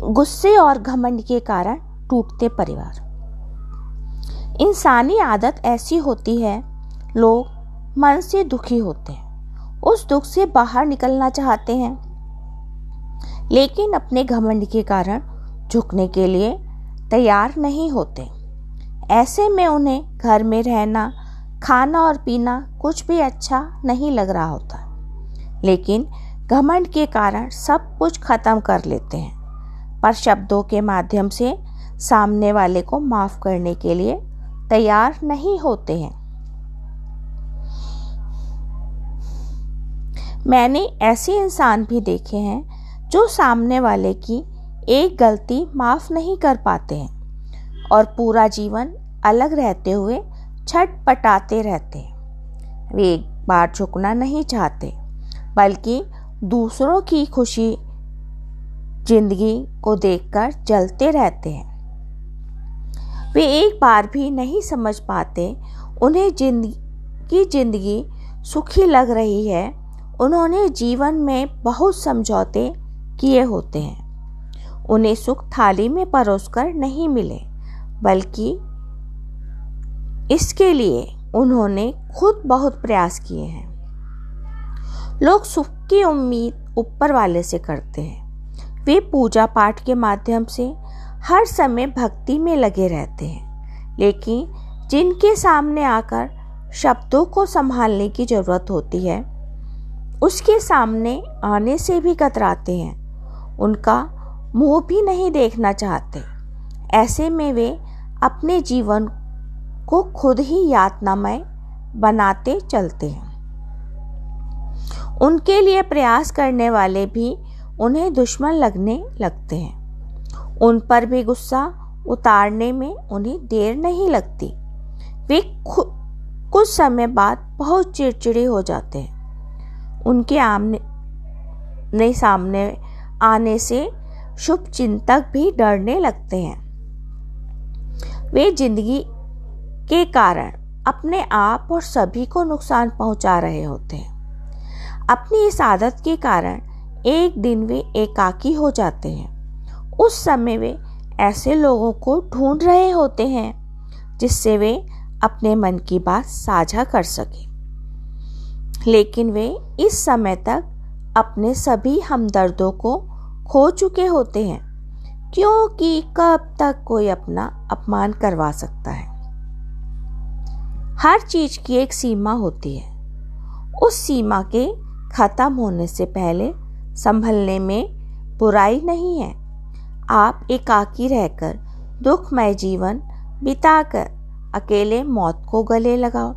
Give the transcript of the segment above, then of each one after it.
गुस्से और घमंड के कारण टूटते परिवार। इंसानी आदत ऐसी होती है, लोग मन से दुखी होते हैं, उस दुख से बाहर निकलना चाहते हैं। लेकिन अपने घमंड के कारण झुकने के लिए तैयार नहीं होते। ऐसे में उन्हें घर में रहना, खाना और पीना कुछ भी अच्छा नहीं लग रहा होता। लेकिन घमंड के कारण सब कुछ खत्म कर लेते हैं। पर शब्दों के माध्यम से सामने वाले को माफ़ करने के लिए तैयार नहीं होते हैं। मैंने ऐसे इंसान भी देखे हैं जो सामने वाले की एक गलती माफ़ नहीं कर पाते हैं और पूरा जीवन अलग रहते हुए छटपटाते रहते हैं। वे एक बार झुकना नहीं चाहते, बल्कि दूसरों की खुशी ज़िंदगी को देखकर जलते रहते हैं। वे एक बार भी नहीं समझ पाते, उन्हें ज़िंदगी ज़िंदगी सुखी लग रही है। उन्होंने जीवन में बहुत समझौते किए होते हैं। उन्हें सुख थाली में परोसकर नहीं मिले, बल्कि इसके लिए उन्होंने खुद बहुत प्रयास किए हैं। लोग सुख की उम्मीद ऊपर वाले से करते हैं। वे पूजा पाठ के माध्यम से हर समय भक्ति में लगे रहते हैं। लेकिन जिनके सामने आकर शब्दों को संभालने की ज़रूरत होती है, उसके सामने आने से भी कतराते हैं। उनका मुँह भी नहीं देखना चाहते। ऐसे में वे अपने जीवन को खुद ही यातनामय बनाते चलते हैं। उनके लिए प्रयास करने वाले भी उन्हें दुश्मन लगने लगते हैं। उन पर भी गुस्सा उतारने में उन्हें देर नहीं लगती। वे कुछ समय बाद बहुत चिड़चिड़े हो जाते हैं। उनके आमने सामने आने से शुभ चिंतक भी डरने लगते हैं। वे ज़िंदगी के कारण अपने आप और सभी को नुकसान पहुँचा रहे होते हैं। अपनी इस आदत के कारण एक दिन वे एकाकी हो जाते हैं। उस समय वे ऐसे लोगों को ढूंढ रहे होते हैं, जिससे वे अपने मन की बात साझा कर सके। लेकिन वे इस समय तक अपने सभी हमदर्दों को खो चुके होते हैं, क्योंकि कब तक कोई अपना अपमान करवा सकता है। हर चीज़ की एक सीमा होती है। उस सीमा के खत्म होने से पहले संभलने में बुराई नहीं है। आप एकाकी रहकर दुखमय जीवन बिताकर अकेले मौत को गले लगाओ।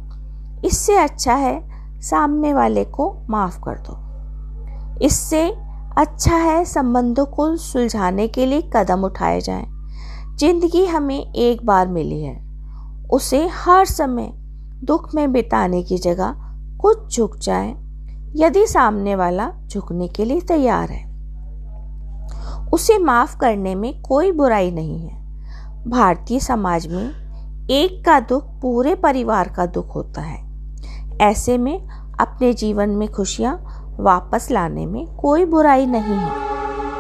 इससे अच्छा है सामने वाले को माफ़ कर दो। इससे अच्छा है संबंधों को सुलझाने के लिए कदम उठाए जाएँ। ज़िंदगी हमें एक बार मिली है। उसे हर समय दुख में बिताने की जगह कुछ झुक जाए। यदि सामने वाला झुकने के लिए तैयार है। उसे माफ़ करने में कोई बुराई नहीं है। भारतीय समाज में एक का दुख पूरे परिवार का दुख होता है। ऐसे में अपने जीवन में खुशियाँ वापस लाने में कोई बुराई नहीं है।